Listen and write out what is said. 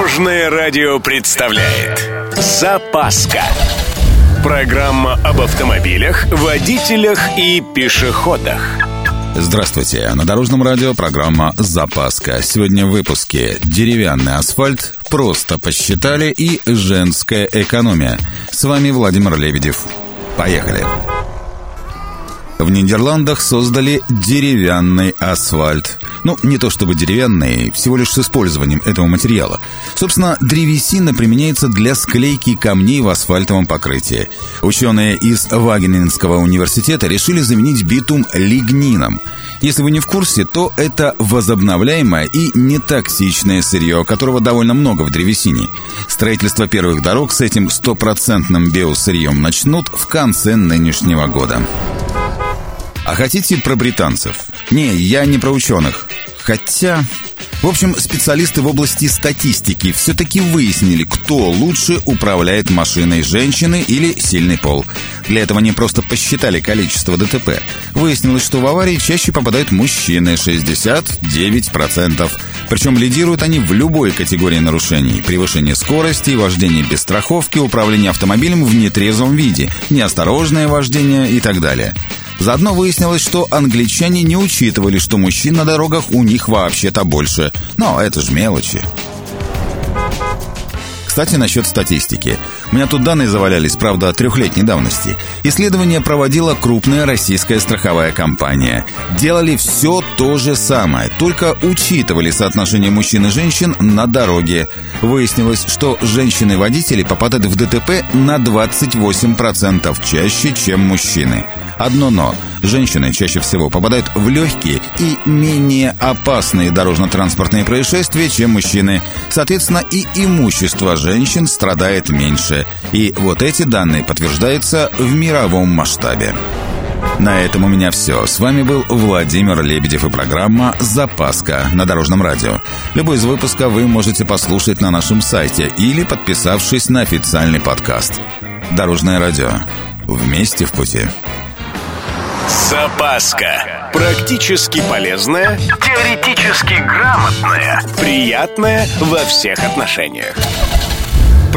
Дорожное радио представляет Запаска Программа об автомобилях, водителях и пешеходах Здравствуйте, на Дорожном радио программа «Запаска». Сегодня в выпуске «Деревянный асфальт», «Просто посчитали» и «Женская экономия». С вами Владимир Лебедев. Поехали! В Нидерландах создали деревянный асфальт. Ну, не то чтобы деревянный, всего лишь с использованием этого материала. Собственно, древесина применяется для склейки камней в асфальтовом покрытии. Ученые из Вагенинского университета решили заменить битум лигнином. Если вы не в курсе, то это возобновляемое и нетоксичное сырье, которого довольно много в древесине. Строительство первых дорог с этим стопроцентным биосырьем начнут в конце нынешнего года. А хотите про британцев? Не, я не про ученых. Хотя... В общем, специалисты в области статистики все-таки выяснили, кто лучше управляет машиной, женщины или сильный пол. Для этого они просто посчитали количество ДТП. Выяснилось, что в аварии чаще попадают мужчины 69%. Причем лидируют они в любой категории нарушений. Превышение скорости, вождение без страховки, управление автомобилем в нетрезвом виде, неосторожное вождение и так далее. Заодно выяснилось, что англичане не учитывали, что мужчин на дорогах у них вообще-то больше. Но это же мелочи. Кстати, насчет статистики. У меня тут данные завалялись, правда, трехлетней давности. Исследование проводила крупная российская страховая компания. Делали все то же самое, только учитывали соотношение мужчин и женщин на дороге. Выяснилось, что женщины-водители попадают в ДТП на 28% чаще, чем мужчины. Одно но. Женщины чаще всего попадают в легкие и менее опасные дорожно-транспортные происшествия, чем мужчины. Соответственно, и имущество женщин страдает меньше. И вот эти данные подтверждаются в мировом масштабе. На этом у меня все. С вами был Владимир Лебедев и программа «Запаска» на Дорожном радио. Любой из выпуска вы можете послушать на нашем сайте или подписавшись на официальный подкаст. Дорожное радио. Вместе в пути. Запаска. Практически полезная, теоретически грамотная, приятная во всех отношениях.